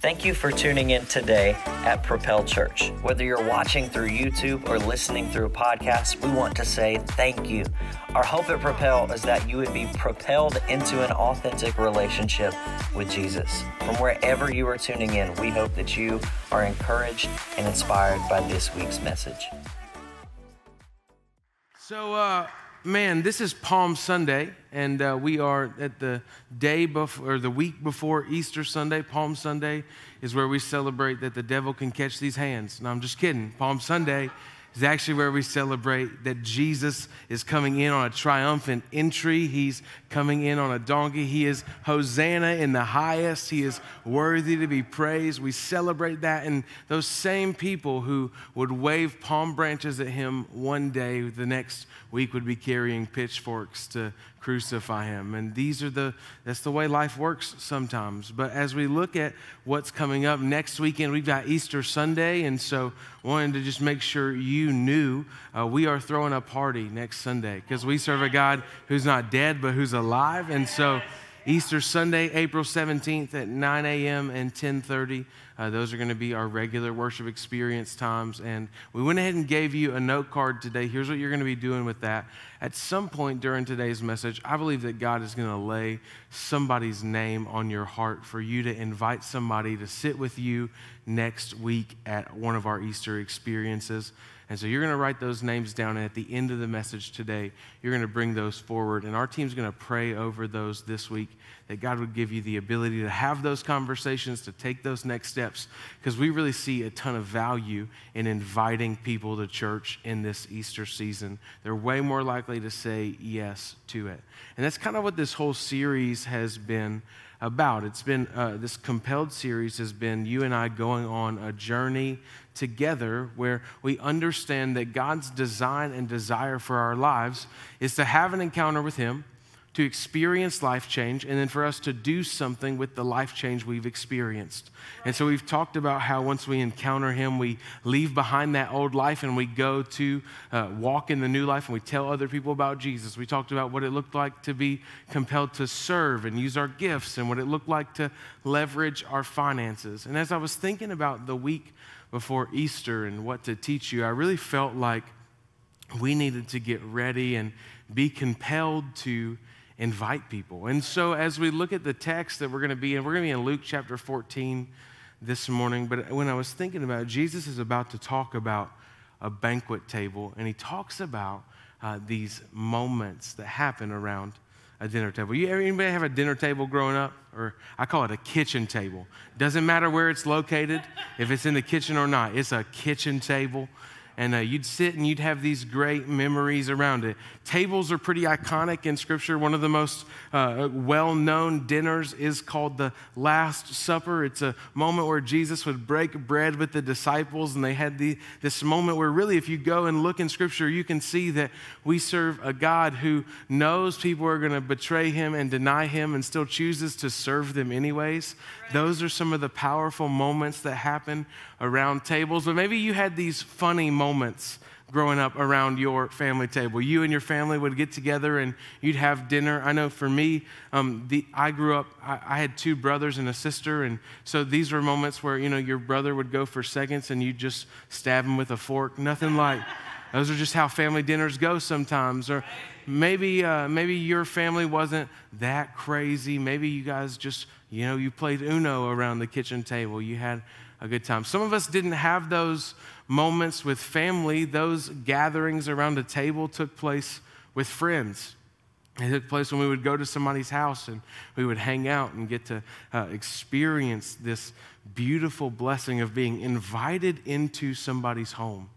Thank you for tuning in today at Propel Church. Whether you're watching through YouTube or listening through a podcast, we want to say thank you. Our hope at Propel is that you would be propelled into an authentic relationship with Jesus. From wherever you are tuning in, we hope that you are encouraged and inspired by this week's message. So, uh, man, this is Palm Sunday, and uh, we are at the day before, or the week before Easter Sunday. Palm Sunday is where we celebrate that the devil can catch these hands. No, I'm just kidding. Palm Sunday is actually where we celebrate that Jesus is coming in on a triumphant entry. He's coming in on a donkey. He is Hosanna in the highest. He is worthy to be praised. We celebrate that. And those same people who would wave palm branches at him one day, the next week would be carrying pitchforks to crucify him. And these are the, that's the way life works sometimes. But as we look at what's coming up next weekend, we've got Easter Sunday. And so wanted to just make sure you knew uh, we are throwing a party next Sunday because we serve a God who's not dead, but who's alive. And so Easter Sunday, April 17th at 9 a.m. and 1030. Uh, those are going to be our regular worship experience times. And we went ahead and gave you a note card today. Here's what you're going to be doing with that. At some point during today's message, I believe that God is going to lay somebody's name on your heart for you to invite somebody to sit with you next week at one of our Easter experiences. And so you're going to write those names down, and at the end of the message today, you're going to bring those forward. And our team's going to pray over those this week that God would give you the ability to have those conversations, to take those next steps, because we really see a ton of value in inviting people to church in this Easter season. They're way more likely to say yes to it. And that's kind of what this whole series has been about. It's been uh, this compelled series has been you and I going on a journey together where we understand that God's design and desire for our lives is to have an encounter with Him to experience life change and then for us to do something with the life change we've experienced. And so we've talked about how once we encounter Him, we leave behind that old life and we go to uh, walk in the new life and we tell other people about Jesus. We talked about what it looked like to be compelled to serve and use our gifts and what it looked like to leverage our finances. And as I was thinking about the week before Easter and what to teach you, I really felt like we needed to get ready and be compelled to invite people. And so, as we look at the text that we're going to be in, we're going to be in Luke chapter 14 this morning. But when I was thinking about it, Jesus is about to talk about a banquet table, and he talks about uh, these moments that happen around a dinner table. You anybody have a dinner table growing up? Or I call it a kitchen table. Doesn't matter where it's located, if it's in the kitchen or not, it's a kitchen table and uh, you'd sit and you'd have these great memories around it. Tables are pretty iconic in Scripture. One of the most uh, well known dinners is called the Last Supper. It's a moment where Jesus would break bread with the disciples, and they had the, this moment where, really, if you go and look in Scripture, you can see that we serve a God who knows people are going to betray him and deny him and still chooses to serve them anyways. Right. Those are some of the powerful moments that happen around tables. But maybe you had these funny moments moments growing up around your family table. You and your family would get together and you'd have dinner. I know for me, um, the, I grew up, I, I, had two brothers and a sister, and so these were moments where, you know, your brother would go for seconds and you'd just stab him with a fork. Nothing like, those are just how family dinners go sometimes. Or maybe, uh, maybe your family wasn't that crazy. Maybe you guys just, you know, you played Uno around the kitchen table. You had a good time. Some of us didn't have those moments with family, those gatherings around a table took place with friends. It took place when we would go to somebody's house and we would hang out and get to uh, experience this beautiful blessing of being invited into somebody's home.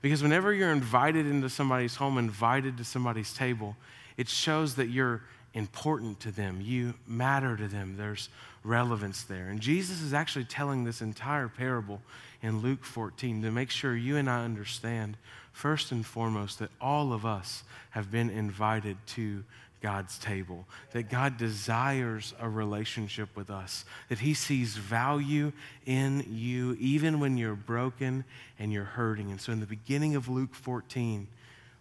Because whenever you're invited into somebody's home, invited to somebody's table, it shows that you're important to them. You matter to them. There's relevance there. And Jesus is actually telling this entire parable in Luke 14 to make sure you and I understand, first and foremost, that all of us have been invited to God's table, that God desires a relationship with us, that He sees value in you even when you're broken and you're hurting. And so, in the beginning of Luke 14,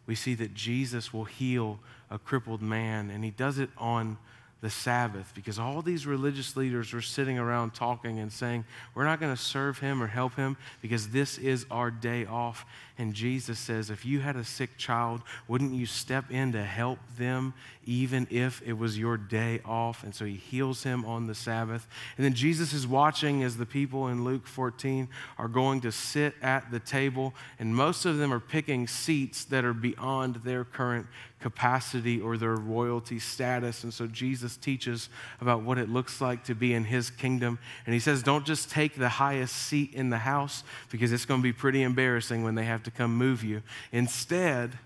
we see that Jesus will heal a crippled man, and He does it on the Sabbath because all these religious leaders were sitting around talking and saying, We're not going to serve him or help him because this is our day off. And Jesus says, If you had a sick child, wouldn't you step in to help them even if it was your day off? And so he heals him on the Sabbath. And then Jesus is watching as the people in Luke 14 are going to sit at the table, and most of them are picking seats that are beyond their current capacity or their royalty status. And so Jesus teaches about what it looks like to be in his kingdom. And he says, don't just take the highest seat in the house because it's going to be pretty embarrassing when they have to come move you. Instead,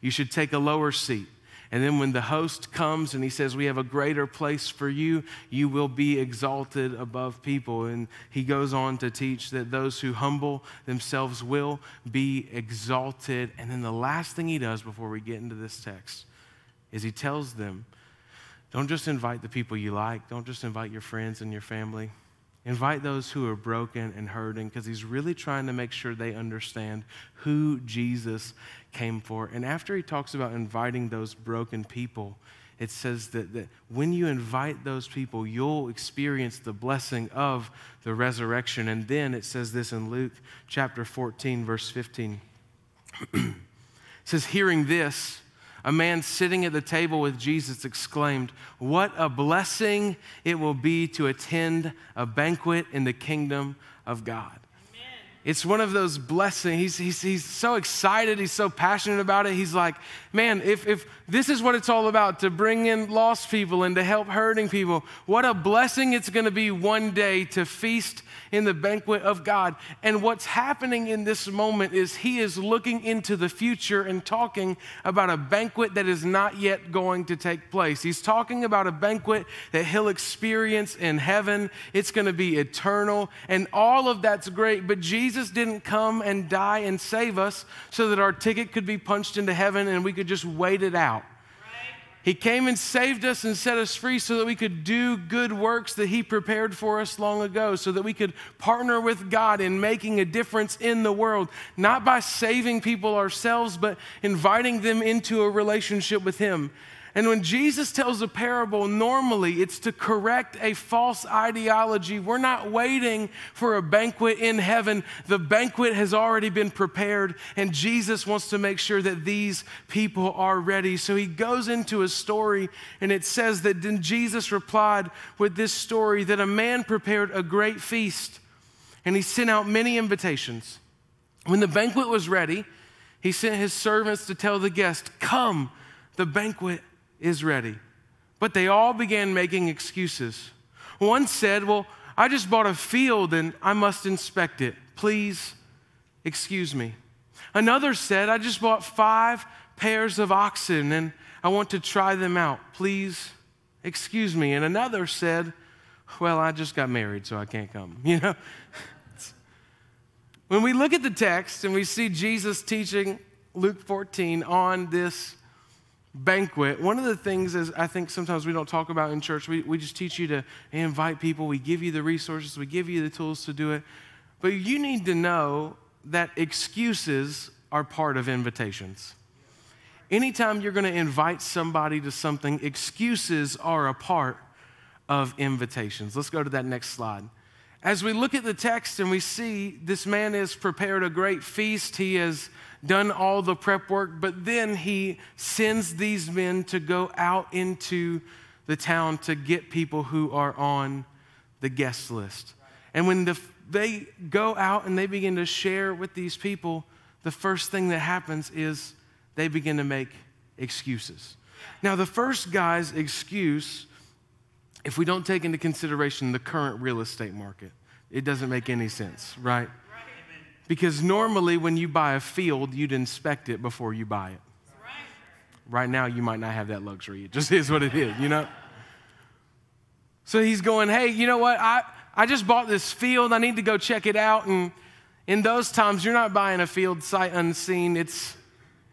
you should take a lower seat and then when the host comes and he says, We have a greater place for you, you will be exalted above people. And he goes on to teach that those who humble themselves will be exalted. And then the last thing he does before we get into this text is he tells them, Don't just invite the people you like, don't just invite your friends and your family. Invite those who are broken and hurting because he's really trying to make sure they understand who Jesus came for. And after he talks about inviting those broken people, it says that, that when you invite those people, you'll experience the blessing of the resurrection. And then it says this in Luke chapter 14, verse 15. it says, Hearing this, a man sitting at the table with Jesus exclaimed, What a blessing it will be to attend a banquet in the kingdom of God. It's one of those blessings. He's, he's, he's so excited. He's so passionate about it. He's like, man, if, if this is what it's all about to bring in lost people and to help hurting people, what a blessing it's going to be one day to feast in the banquet of God. And what's happening in this moment is he is looking into the future and talking about a banquet that is not yet going to take place. He's talking about a banquet that he'll experience in heaven. It's going to be eternal, and all of that's great. But Jesus didn't come and die and save us so that our ticket could be punched into heaven and we could just wait it out. He came and saved us and set us free so that we could do good works that He prepared for us long ago, so that we could partner with God in making a difference in the world, not by saving people ourselves, but inviting them into a relationship with Him. And when Jesus tells a parable, normally it's to correct a false ideology. We're not waiting for a banquet in heaven. The banquet has already been prepared, and Jesus wants to make sure that these people are ready. So he goes into a story, and it says that then Jesus replied with this story that a man prepared a great feast, and he sent out many invitations. When the banquet was ready, he sent his servants to tell the guests, Come, the banquet is ready. But they all began making excuses. One said, Well, I just bought a field and I must inspect it. Please excuse me. Another said, I just bought five pairs of oxen and I want to try them out. Please excuse me. And another said, Well, I just got married, so I can't come. You know? when we look at the text and we see Jesus teaching Luke 14 on this banquet, one of the things is I think sometimes we don't talk about in church, we, we just teach you to invite people, we give you the resources, we give you the tools to do it. But you need to know that excuses are part of invitations. Anytime you're going to invite somebody to something, excuses are a part of invitations. Let's go to that next slide. As we look at the text and we see this man has prepared a great feast, he has done all the prep work, but then he sends these men to go out into the town to get people who are on the guest list. And when the, they go out and they begin to share with these people, the first thing that happens is they begin to make excuses. Now, the first guy's excuse, if we don't take into consideration the current real estate market, it doesn't make any sense, right? Because normally, when you buy a field, you'd inspect it before you buy it. Right now, you might not have that luxury. It just is what it is, you know? So he's going, hey, you know what? I, I just bought this field. I need to go check it out. And in those times, you're not buying a field sight unseen. It's,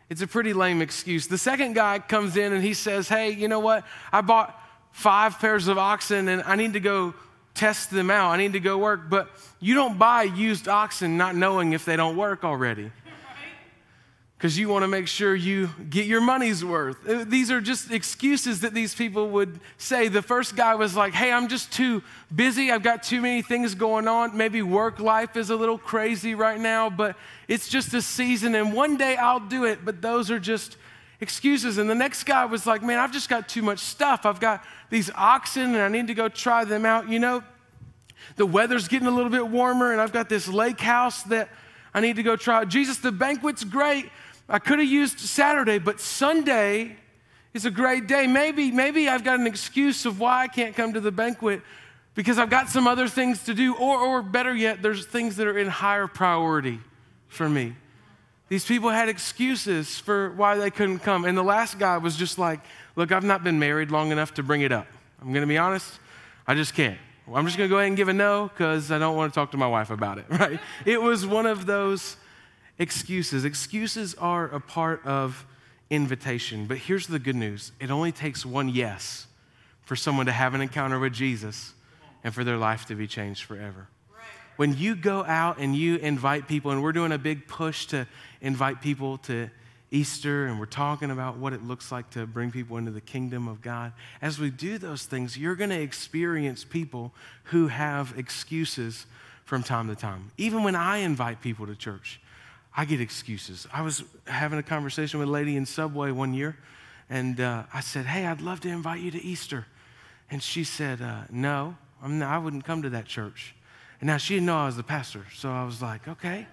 it's a pretty lame excuse. The second guy comes in and he says, hey, you know what? I bought five pairs of oxen and I need to go test them out. I need to go work. But you don't buy used oxen not knowing if they don't work already. because you want to make sure you get your money's worth. Uh, these are just excuses that these people would say. The first guy was like, Hey, I'm just too busy. I've got too many things going on. Maybe work life is a little crazy right now, but it's just a season and one day I'll do it. But those are just excuses. And the next guy was like, Man, I've just got too much stuff. I've got these oxen and I need to go try them out. You know, the weather's getting a little bit warmer and I've got this lake house that I need to go try. Jesus, the banquet's great I could have used Saturday, but Sunday is a great day. Maybe, maybe I've got an excuse of why I can't come to the banquet because I've got some other things to do, or, or better yet, there's things that are in higher priority for me. These people had excuses for why they couldn't come. And the last guy was just like, Look, I've not been married long enough to bring it up. I'm going to be honest, I just can't. I'm just going to go ahead and give a no because I don't want to talk to my wife about it, right? It was one of those excuses. Excuses are a part of invitation. But here's the good news it only takes one yes for someone to have an encounter with Jesus and for their life to be changed forever. When you go out and you invite people, and we're doing a big push to invite people to Easter, and we're talking about what it looks like to bring people into the kingdom of God. As we do those things, you're going to experience people who have excuses from time to time. Even when I invite people to church, I get excuses. I was having a conversation with a lady in Subway one year, and uh, I said, Hey, I'd love to invite you to Easter. And she said, uh, No, not, i wouldn't come to that church. And now she didn't know I was the pastor. So I was like, Okay,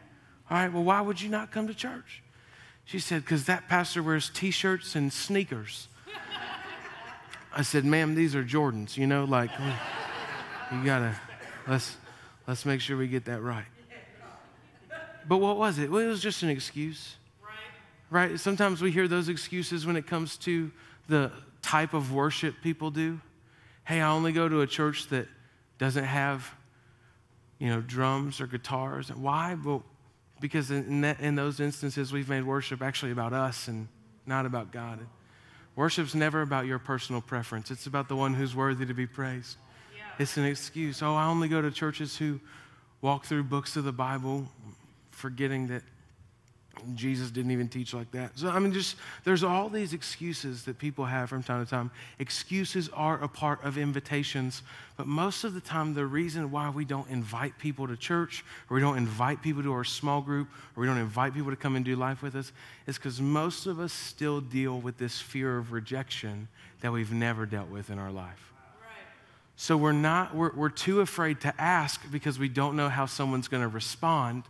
all right, well, why would you not come to church? She said, Because that pastor wears t shirts and sneakers. I said, Ma'am, these are Jordans, you know, like, you gotta, let's, let's make sure we get that right. But what was it? Well, it was just an excuse. Right. right? Sometimes we hear those excuses when it comes to the type of worship people do. Hey, I only go to a church that doesn't have, you know, drums or guitars. Why? Well, because in, that, in those instances, we've made worship actually about us and not about God. Worship's never about your personal preference. It's about the one who's worthy to be praised. Yeah. It's an excuse. Oh, I only go to churches who walk through books of the Bible forgetting that Jesus didn't even teach like that. So, I mean, just there's all these excuses that people have from time to time. Excuses are a part of invitations, but most of the time, the reason why we don't invite people to church, or we don't invite people to our small group, or we don't invite people to come and do life with us, is because most of us still deal with this fear of rejection that we've never dealt with in our life. So we're not, we're, we're too afraid to ask because we don't know how someone's going to respond.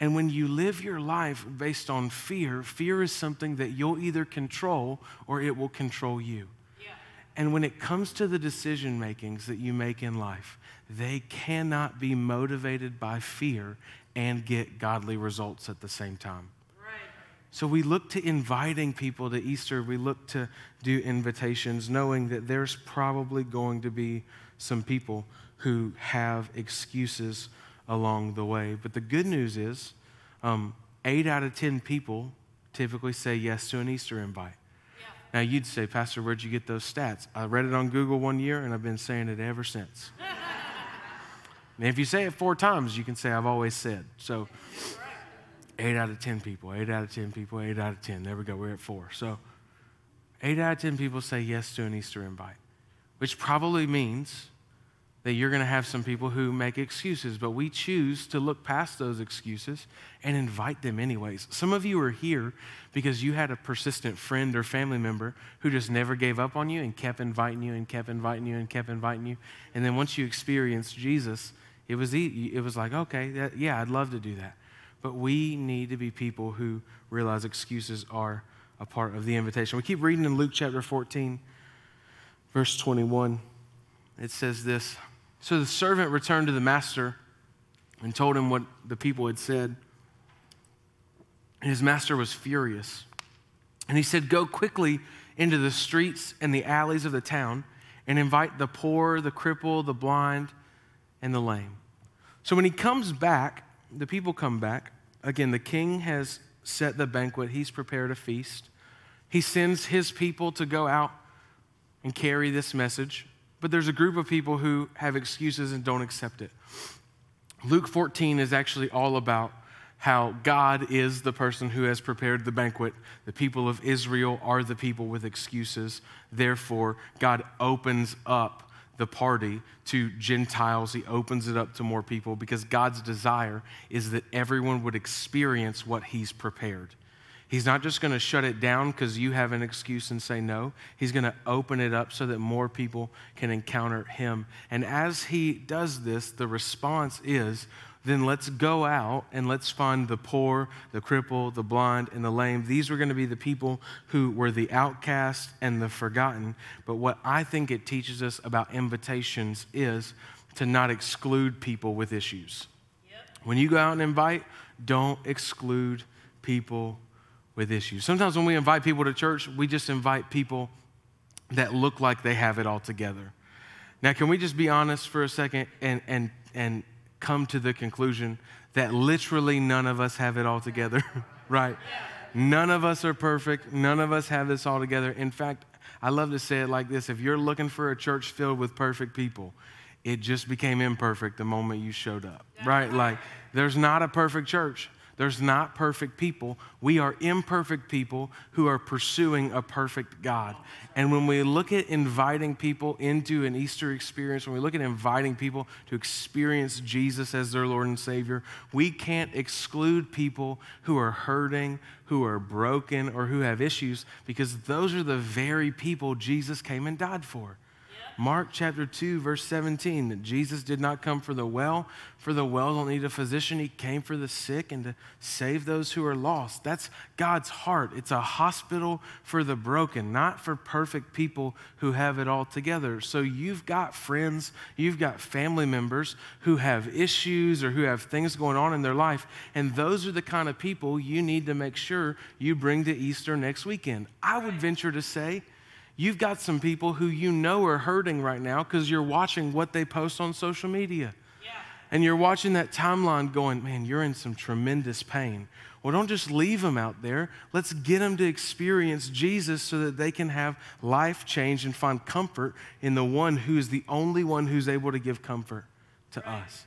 And when you live your life based on fear, fear is something that you'll either control or it will control you. Yeah. And when it comes to the decision makings that you make in life, they cannot be motivated by fear and get godly results at the same time. So we look to inviting people to Easter, we look to do invitations, knowing that there's probably going to be some people who have excuses along the way. But the good news is, um, eight out of 10 people typically say yes to an Easter invite. Yeah. Now, you'd say, Pastor, where'd you get those stats? I read it on Google one year, and I've been saying it ever since. and if you say it four times, you can say, I've always said. So, eight out of 10 people, eight out of 10 people, eight out of 10. There we go, we're at four. So, eight out of 10 people say yes to an Easter invite, which probably means that you're going to have some people who make excuses, but we choose to look past those excuses and invite them anyways. Some of you are here because you had a persistent friend or family member who just never gave up on you and kept inviting you and kept inviting you and kept inviting you. And then once you experienced Jesus, it was, it was like, okay, that, yeah, I'd love to do that. But we need to be people who realize excuses are a part of the invitation. We keep reading in Luke chapter 14, verse 21. It says this. So the servant returned to the master and told him what the people had said. And his master was furious. And he said, Go quickly into the streets and the alleys of the town and invite the poor, the crippled, the blind, and the lame. So when he comes back, the people come back. Again, the king has set the banquet, he's prepared a feast. He sends his people to go out and carry this message but there's a group of people who have excuses and don't accept it. Luke 14 is actually all about how God is the person who has prepared the banquet. The people of Israel are the people with excuses. Therefore, God opens up the party to Gentiles. He opens it up to more people because God's desire is that everyone would experience what He's prepared. He's not just going to shut it down because you have an excuse and say no. He's going to open it up so that more people can encounter Him. And as He does this, the response is then let's go out and let's find the poor, the crippled, the blind, and the lame. These were going to be the people who were the outcast and the forgotten. But what I think it teaches us about invitations is to not exclude people with issues. Yep. When you go out and invite, don't exclude people with issues. Sometimes when we invite people to church, we just invite people that look like they have it all together. Now, can we just be honest for a second and, and, and come to the conclusion that literally none of us have it all together, right? None of us are perfect. None of us have this all together. In fact, I love to say it like this if you're looking for a church filled with perfect people, it just became imperfect the moment you showed up, right? Like, there's not a perfect church. There's not perfect people. We are imperfect people who are pursuing a perfect God. And when we look at inviting people into an Easter experience, when we look at inviting people to experience Jesus as their Lord and Savior, we can't exclude people who are hurting, who are broken, or who have issues because those are the very people Jesus came and died for. Mark chapter 2, verse 17, that Jesus did not come for the well, for the well don't need a physician. He came for the sick and to save those who are lost. That's God's heart. It's a hospital for the broken, not for perfect people who have it all together. So you've got friends, you've got family members who have issues or who have things going on in their life, and those are the kind of people you need to make sure you bring to Easter next weekend. I would venture to say, You've got some people who you know are hurting right now because you're watching what they post on social media. Yeah. And you're watching that timeline going, man, you're in some tremendous pain. Well, don't just leave them out there. Let's get them to experience Jesus so that they can have life change and find comfort in the one who is the only one who's able to give comfort to right. us.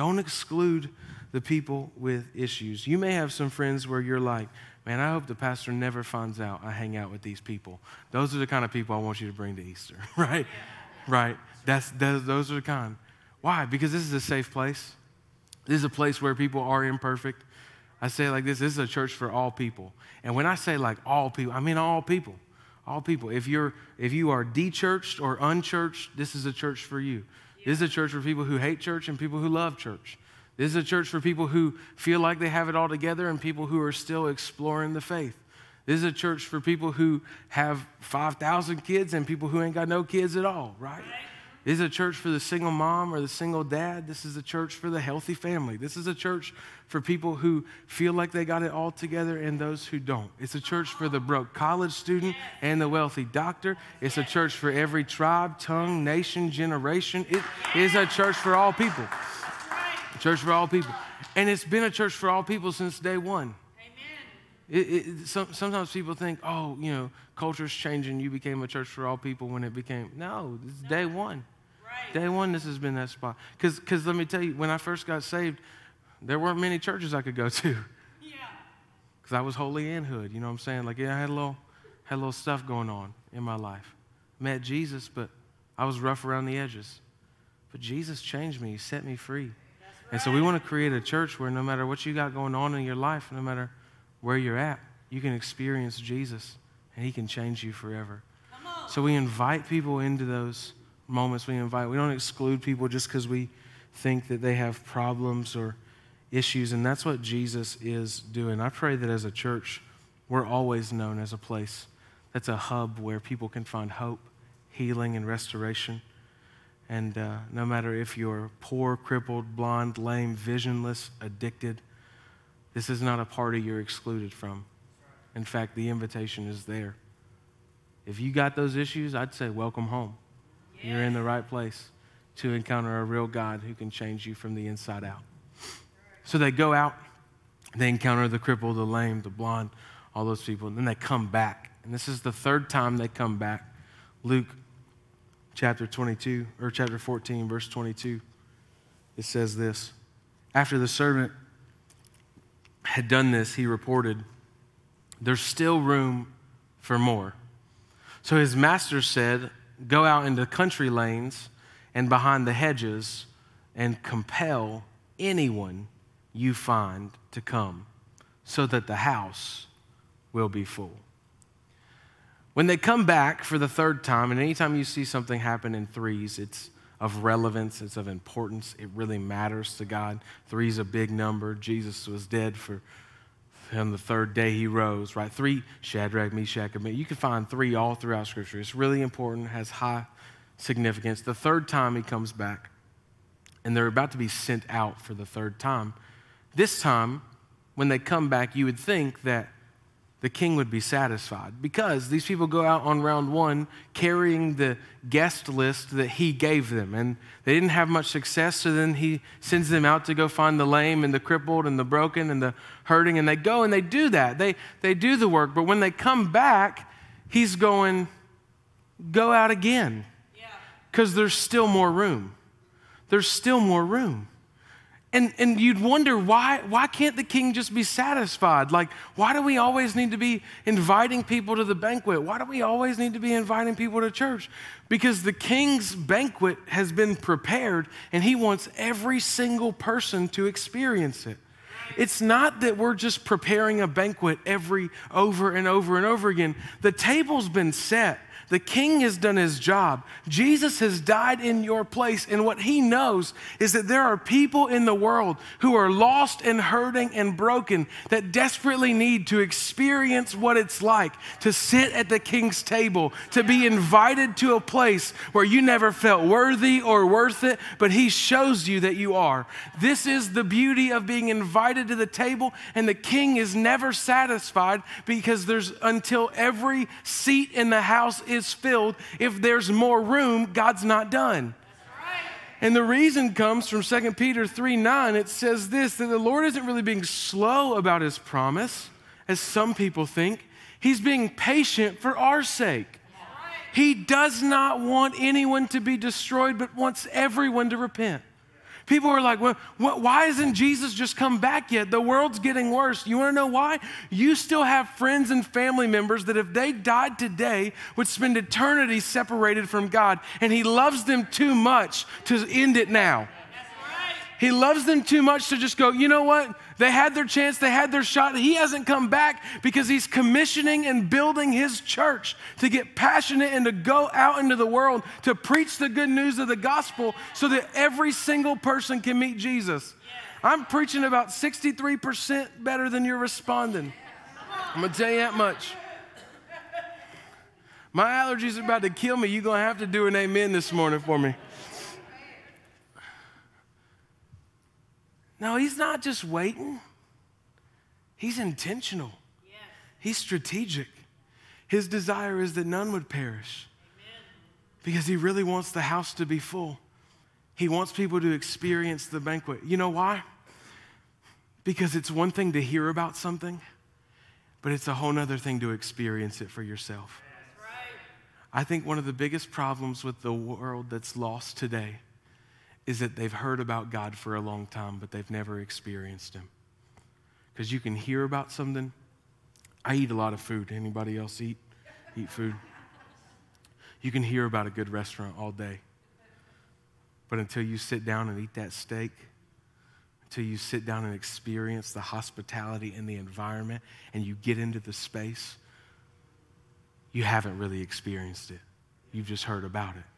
Don't exclude the people with issues. You may have some friends where you're like, man, I hope the pastor never finds out I hang out with these people. Those are the kind of people I want you to bring to Easter, right? Right. That's, those, those are the kind. Why? Because this is a safe place. This is a place where people are imperfect. I say like this this is a church for all people. And when I say like all people, I mean all people. All people. If you're if you are de-churched or unchurched, this is a church for you. This is a church for people who hate church and people who love church. This is a church for people who feel like they have it all together and people who are still exploring the faith. This is a church for people who have 5,000 kids and people who ain't got no kids at all, right? This is a church for the single mom or the single dad. This is a church for the healthy family. This is a church for people who feel like they got it all together and those who don't. It's a church for the broke college student and the wealthy doctor. It's a church for every tribe, tongue, nation, generation. It is a church for all people. Church for all people. And it's been a church for all people since day one. It, it, some, sometimes people think, oh, you know, culture's changing. You became a church for all people when it became. No, it's is day one. Right. Day one, this has been that spot. Because let me tell you, when I first got saved, there weren't many churches I could go to. Yeah. Because I was holy and hood. You know what I'm saying? Like, yeah, I had a little, had a little stuff going on in my life. Met Jesus, but I was rough around the edges. But Jesus changed me. He set me free. And so we want to create a church where no matter what you got going on in your life, no matter where you're at, you can experience Jesus and he can change you forever. So we invite people into those moments we invite. We don't exclude people just because we think that they have problems or issues. And that's what Jesus is doing. I pray that as a church, we're always known as a place that's a hub where people can find hope, healing, and restoration. And uh, no matter if you're poor, crippled, blind, lame, visionless, addicted, this is not a party you're excluded from. In fact, the invitation is there. If you got those issues, I'd say welcome home. You're in the right place to encounter a real God who can change you from the inside out. So they go out, they encounter the crippled, the lame, the blind, all those people, and then they come back. And this is the third time they come back. Luke chapter 22, or chapter 14, verse 22, it says this After the servant had done this, he reported, There's still room for more. So his master said, Go out into country lanes and behind the hedges and compel anyone you find to come, so that the house will be full. When they come back for the third time, and anytime you see something happen in threes, it's of relevance, it's of importance, it really matters to God. Three is a big number. Jesus was dead for on the third day he rose, right? Three, Shadrach, Meshach, Abednego. You can find three all throughout Scripture. It's really important, has high significance. The third time he comes back, and they're about to be sent out for the third time. This time, when they come back, you would think that the king would be satisfied because these people go out on round one carrying the guest list that he gave them. And they didn't have much success, so then he sends them out to go find the lame and the crippled and the broken and the hurting. And they go and they do that. They, they do the work. But when they come back, he's going, go out again because there's still more room. There's still more room. And, and you'd wonder why, why can't the king just be satisfied? Like, why do we always need to be inviting people to the banquet? Why do we always need to be inviting people to church? Because the king's banquet has been prepared and he wants every single person to experience it. It's not that we're just preparing a banquet every over and over and over again. The table's been set. The king has done his job. Jesus has died in your place. And what he knows is that there are people in the world who are lost and hurting and broken that desperately need to experience what it's like to sit at the king's table, to be invited to a place where you never felt worthy or worth it, but he shows you that you are. This is the beauty of being invited to the table, and the king is never satisfied because there's until every seat in the house is is filled. If there's more room, God's not done. And the reason comes from 2 Peter 3 9. It says this that the Lord isn't really being slow about his promise, as some people think. He's being patient for our sake. He does not want anyone to be destroyed, but wants everyone to repent. People are like, well, why isn't Jesus just come back yet? The world's getting worse. You want to know why? You still have friends and family members that if they died today would spend eternity separated from God, and He loves them too much to end it now. He loves them too much to just go, you know what? They had their chance, they had their shot. He hasn't come back because he's commissioning and building his church to get passionate and to go out into the world to preach the good news of the gospel so that every single person can meet Jesus. I'm preaching about 63% better than you're responding. I'm gonna tell you that much. My allergies are about to kill me. You're gonna have to do an amen this morning for me. No, he's not just waiting, he's intentional, yes. he's strategic. His desire is that none would perish Amen. because he really wants the house to be full. He wants people to experience the banquet. You know why? Because it's one thing to hear about something, but it's a whole other thing to experience it for yourself. Right. I think one of the biggest problems with the world that's lost today is that they've heard about God for a long time, but they've never experienced Him. Because you can hear about something. I eat a lot of food. Anybody else eat? Eat food? You can hear about a good restaurant all day. But until you sit down and eat that steak, until you sit down and experience the hospitality and the environment and you get into the space, you haven't really experienced it. You've just heard about it.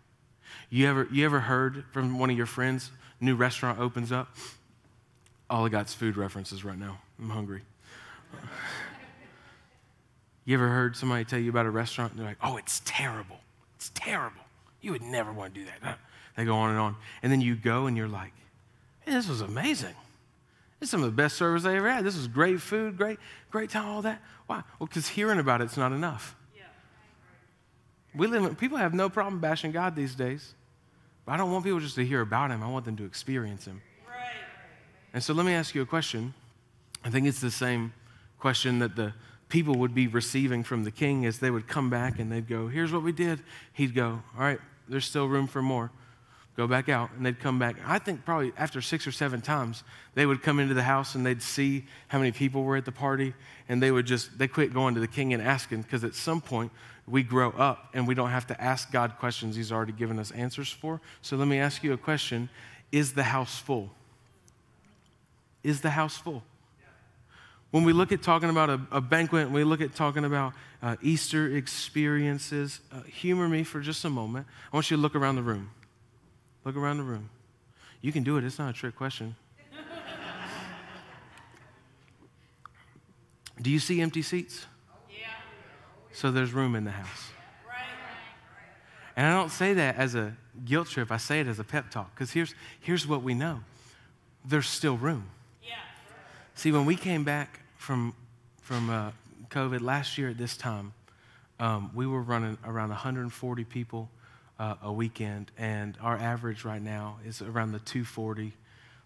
You ever, you ever heard from one of your friends, new restaurant opens up? All I got's food references right now. I'm hungry. You ever heard somebody tell you about a restaurant and they're like, oh, it's terrible. It's terrible. You would never want to do that. They go on and on. And then you go and you're like, hey, this was amazing. This is some of the best service I ever had. This was great food, great, great time, all that. Why? Well, because hearing about it's not enough. We live, people have no problem bashing God these days. But I don't want people just to hear about him. I want them to experience him. Right. And so let me ask you a question. I think it's the same question that the people would be receiving from the king as they would come back and they'd go, Here's what we did. He'd go, All right, there's still room for more. go back out, and they'd come back. I think probably after six or seven times, they would come into the house and they'd see how many people were at the party, and they would just, they quit going to the king and asking, because at some point, we grow up and we don't have to ask God questions He's already given us answers for. So let me ask you a question Is the house full? Is the house full? When we look at talking about a, a banquet, we look at talking about uh, Easter experiences, uh, humor me for just a moment. I want you to look around the room. Look around the room. You can do it, it's not a trick question. do you see empty seats? So there's room in the house. And I don't say that as a guilt trip, I say it as a pep talk because here's, here's what we know there's still room. Yeah. See, when we came back from, from uh, COVID last year at this time, um, we were running around 140 people uh, a weekend, and our average right now is around the 240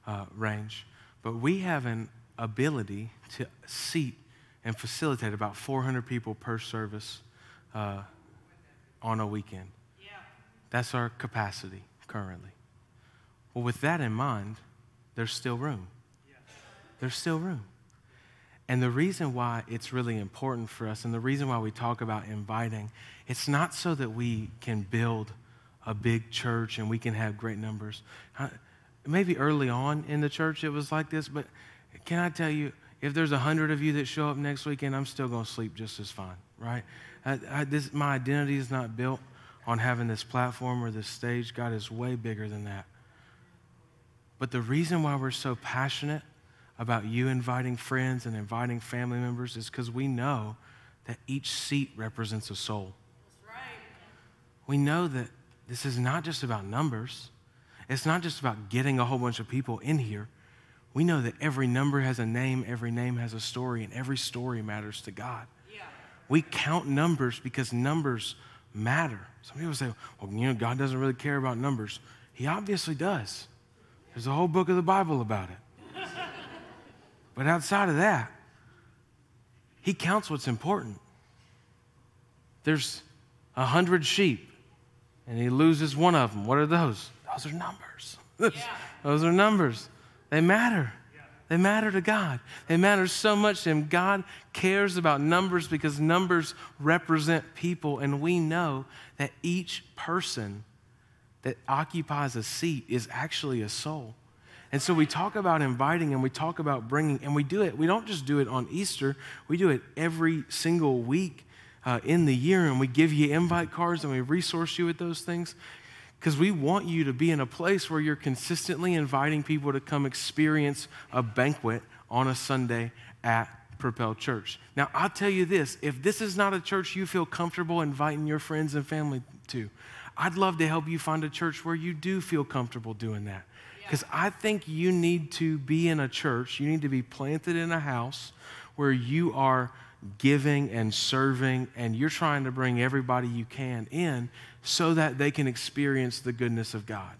uh, range. But we have an ability to seat and facilitate about 400 people per service uh, on a weekend. Yeah. That's our capacity currently. Well, with that in mind, there's still room. There's still room. And the reason why it's really important for us and the reason why we talk about inviting, it's not so that we can build a big church and we can have great numbers. Maybe early on in the church it was like this, but can I tell you, if there's a hundred of you that show up next weekend, I'm still going to sleep just as fine, right? I, I, this, my identity is not built on having this platform or this stage. God is way bigger than that. But the reason why we're so passionate about you inviting friends and inviting family members is because we know that each seat represents a soul. Right. We know that this is not just about numbers, it's not just about getting a whole bunch of people in here. We know that every number has a name, every name has a story, and every story matters to God. Yeah. We count numbers because numbers matter. Some people say, well, you know, God doesn't really care about numbers. He obviously does. There's a whole book of the Bible about it. But outside of that, he counts what's important. There's a hundred sheep, and he loses one of them. What are those? Those are numbers. Yeah. those are numbers. They matter. They matter to God. They matter so much to Him. God cares about numbers because numbers represent people, and we know that each person that occupies a seat is actually a soul. And so we talk about inviting and we talk about bringing, and we do it. We don't just do it on Easter, we do it every single week uh, in the year, and we give you invite cards and we resource you with those things because we want you to be in a place where you're consistently inviting people to come experience a banquet on a Sunday at Propel Church. Now, I'll tell you this if this is not a church you feel comfortable inviting your friends and family to, I'd love to help you find a church where you do feel comfortable doing that. Because I think you need to be in a church, you need to be planted in a house where you are giving and serving and you're trying to bring everybody you can in so that they can experience the goodness of God.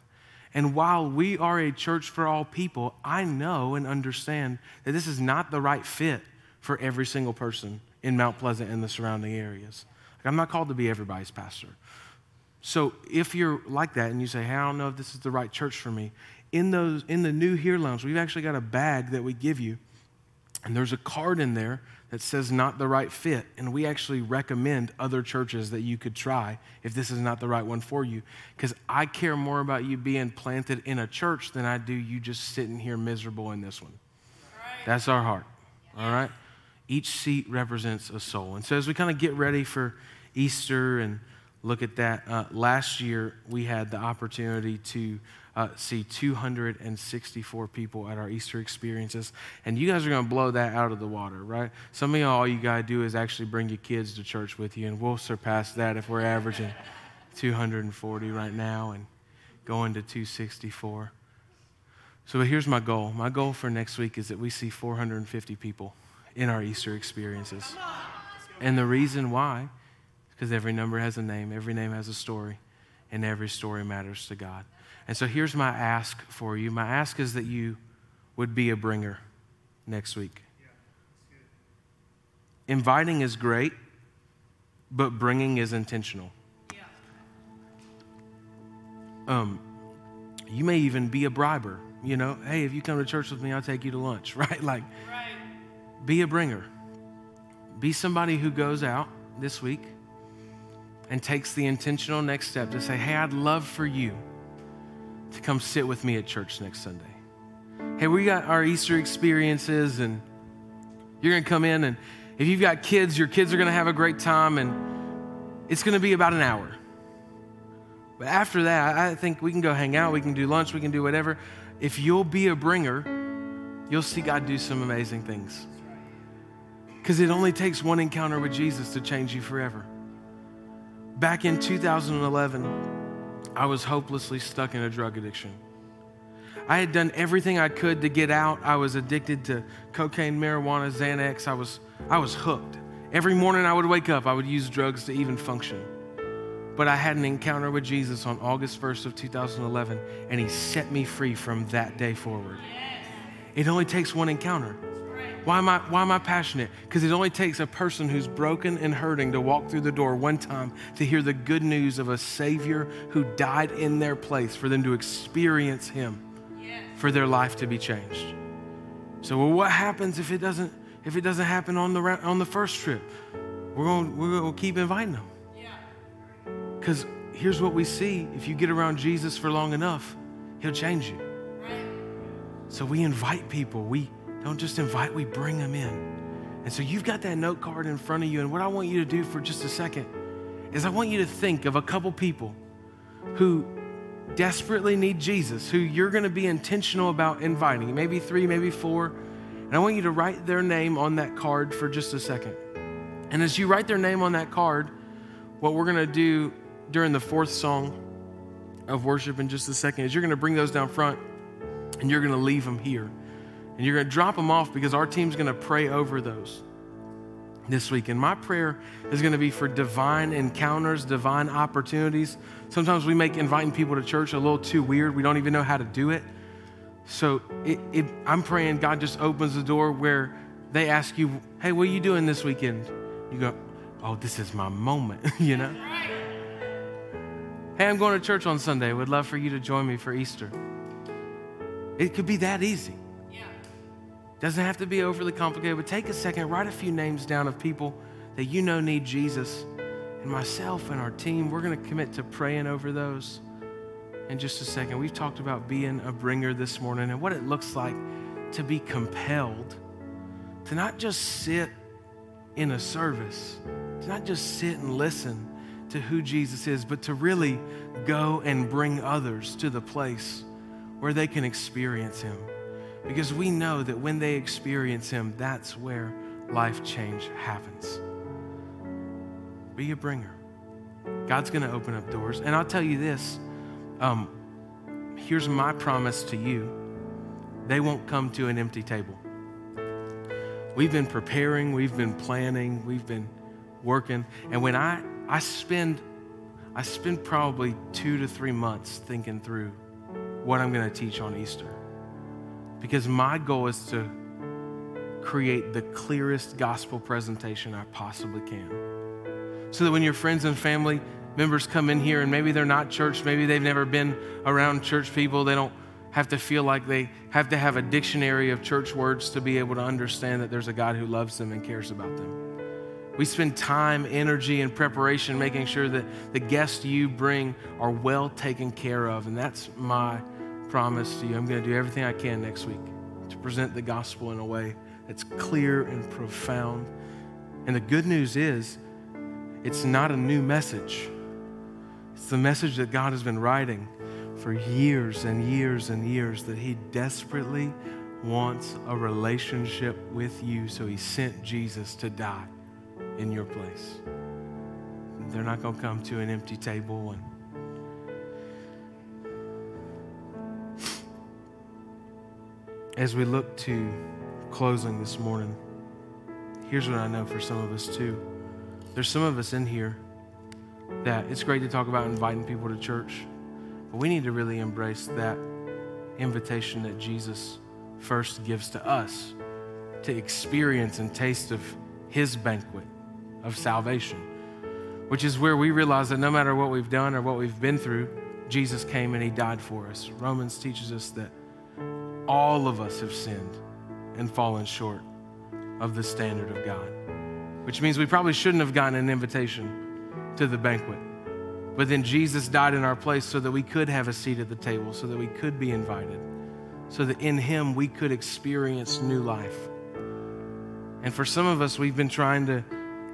And while we are a church for all people, I know and understand that this is not the right fit for every single person in Mount Pleasant and the surrounding areas. Like, I'm not called to be everybody's pastor. So if you're like that and you say, hey, I don't know if this is the right church for me, in those in the new here lounge, we've actually got a bag that we give you, and there's a card in there that says not the right fit. And we actually recommend other churches that you could try if this is not the right one for you. Because I care more about you being planted in a church than I do you just sitting here miserable in this one. Right. That's our heart. All right? Each seat represents a soul. And so as we kind of get ready for Easter and look at that, uh, last year we had the opportunity to uh, see 264 people at our Easter experiences. And you guys are going to blow that out of the water, right? Some of y'all, all you got to do is actually bring your kids to church with you, and we'll surpass that if we're averaging 240 right now and going to 264. So here's my goal. My goal for next week is that we see 450 people in our Easter experiences. And the reason why is because every number has a name, every name has a story, and every story matters to God. And so here's my ask for you. My ask is that you would be a bringer next week. Inviting is great, but bringing is intentional. Um, You may even be a briber. You know, hey, if you come to church with me, I'll take you to lunch, right? Like, right. be a bringer. Be somebody who goes out this week and takes the intentional next step to say, hey, I'd love for you to come sit with me at church next Sunday. Hey, we got our Easter experiences, and you're going to come in, and if you've got kids, your kids are going to have a great time, and it's going to be about an hour. But after that, I think we can go hang out, we can do lunch, we can do whatever. If you'll be a bringer, you'll see God do some amazing things. Because it only takes one encounter with Jesus to change you forever. Back in 2011, I was hopelessly stuck in a drug addiction. I had done everything I could to get out. I was addicted to cocaine, marijuana, Xanax. I was, I was hooked. Every morning I would wake up, I would use drugs to even function. But I had an encounter with Jesus on August 1st of 2011, and he set me free from that day forward. It only takes one encounter. Why am I, why am I passionate? Because it only takes a person who's broken and hurting to walk through the door one time to hear the good news of a Savior who died in their place for them to experience Him, for their life to be changed. So, well, what happens if it doesn't, if it doesn't happen on the, on the first trip? We're going we're going to keep inviting them. Because here's what we see if you get around Jesus for long enough, He'll change you. So we invite people. We don't just invite, we bring them in. And so you've got that note card in front of you. And what I want you to do for just a second is I want you to think of a couple people who desperately need Jesus, who you're going to be intentional about inviting. Maybe three, maybe four. And I want you to write their name on that card for just a second. And as you write their name on that card, what we're going to do during the fourth song of worship in just a second is you're going to bring those down front and you're going to leave them here. And you're going to drop them off because our team's going to pray over those this week. And my prayer is going to be for divine encounters, divine opportunities. Sometimes we make inviting people to church a little too weird. We don't even know how to do it. So it, it, I'm praying God just opens the door where they ask you, hey, what are you doing this weekend? You go, oh, this is my moment, you know? Hey, I'm going to church on Sunday. Would love for you to join me for Easter. It could be that easy. Doesn't have to be overly complicated, but take a second, write a few names down of people that you know need Jesus. And myself and our team, we're going to commit to praying over those in just a second. We've talked about being a bringer this morning and what it looks like to be compelled to not just sit in a service, to not just sit and listen to who Jesus is, but to really go and bring others to the place where they can experience Him. Because we know that when they experience Him, that's where life change happens. Be a bringer. God's going to open up doors. And I'll tell you this um, here's my promise to you they won't come to an empty table. We've been preparing, we've been planning, we've been working. And when I, I spend, I spend probably two to three months thinking through what I'm going to teach on Easter. Because my goal is to create the clearest gospel presentation I possibly can. So that when your friends and family members come in here and maybe they're not church, maybe they've never been around church people, they don't have to feel like they have to have a dictionary of church words to be able to understand that there's a God who loves them and cares about them. We spend time, energy, and preparation making sure that the guests you bring are well taken care of. And that's my promise to you I'm going to do everything I can next week to present the gospel in a way that's clear and profound. And the good news is, it's not a new message. It's the message that God has been writing for years and years and years that He desperately wants a relationship with you, so He sent Jesus to die in your place. They're not going to come to an empty table and as we look to closing this morning, here's what I know for some of us too. There's some of us in here that it's great to talk about inviting people to church, but we need to really embrace that invitation that Jesus first gives to us to experience and taste of his banquet of salvation, which is where we realize that no matter what we've done or what we've been through, Jesus came and he died for us. Romans teaches us that all of us have sinned and fallen short of the standard of God, which means we probably shouldn't have gotten an invitation to the banquet. But then Jesus died in our place so that we could have a seat at the table, so that we could be invited, so that in Him we could experience new life. And for some of us, we've been trying to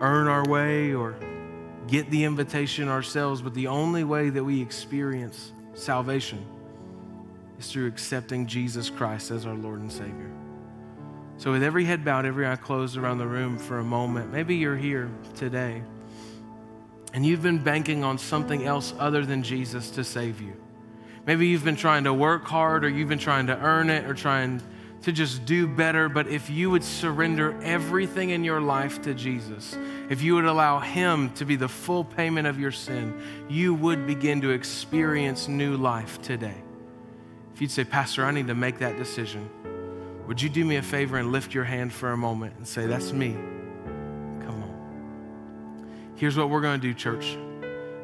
earn our way or get the invitation ourselves, but the only way that we experience salvation is through accepting Jesus Christ as our Lord and Savior. So, with every head bowed, every eye closed around the room for a moment, maybe you're here today and you've been banking on something else other than Jesus to save you. Maybe you've been trying to work hard or you've been trying to earn it or trying to just do better. But if you would surrender everything in your life to Jesus, if you would allow Him to be the full payment of your sin, you would begin to experience new life today. You'd say, Pastor, I need to make that decision, would you do me a favor and lift your hand for a moment and say, That's me? Come on. Here's what we're going to do, church.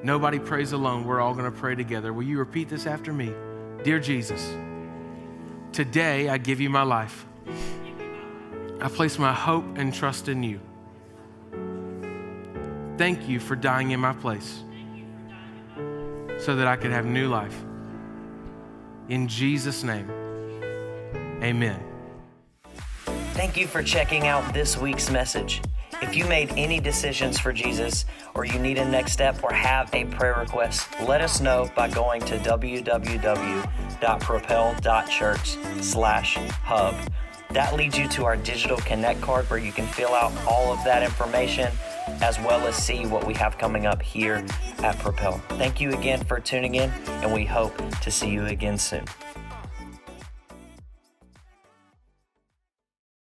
Nobody prays alone. We're all going to pray together. Will you repeat this after me? Dear Jesus, today I give you my life. I place my hope and trust in you. Thank you for dying in my place so that I could have new life. In Jesus' name, amen. Thank you for checking out this week's message. If you made any decisions for Jesus, or you need a next step, or have a prayer request, let us know by going to www.propel.church/hub. That leads you to our digital connect card where you can fill out all of that information as well as see what we have coming up here at Propel. Thank you again for tuning in, and we hope to see you again soon.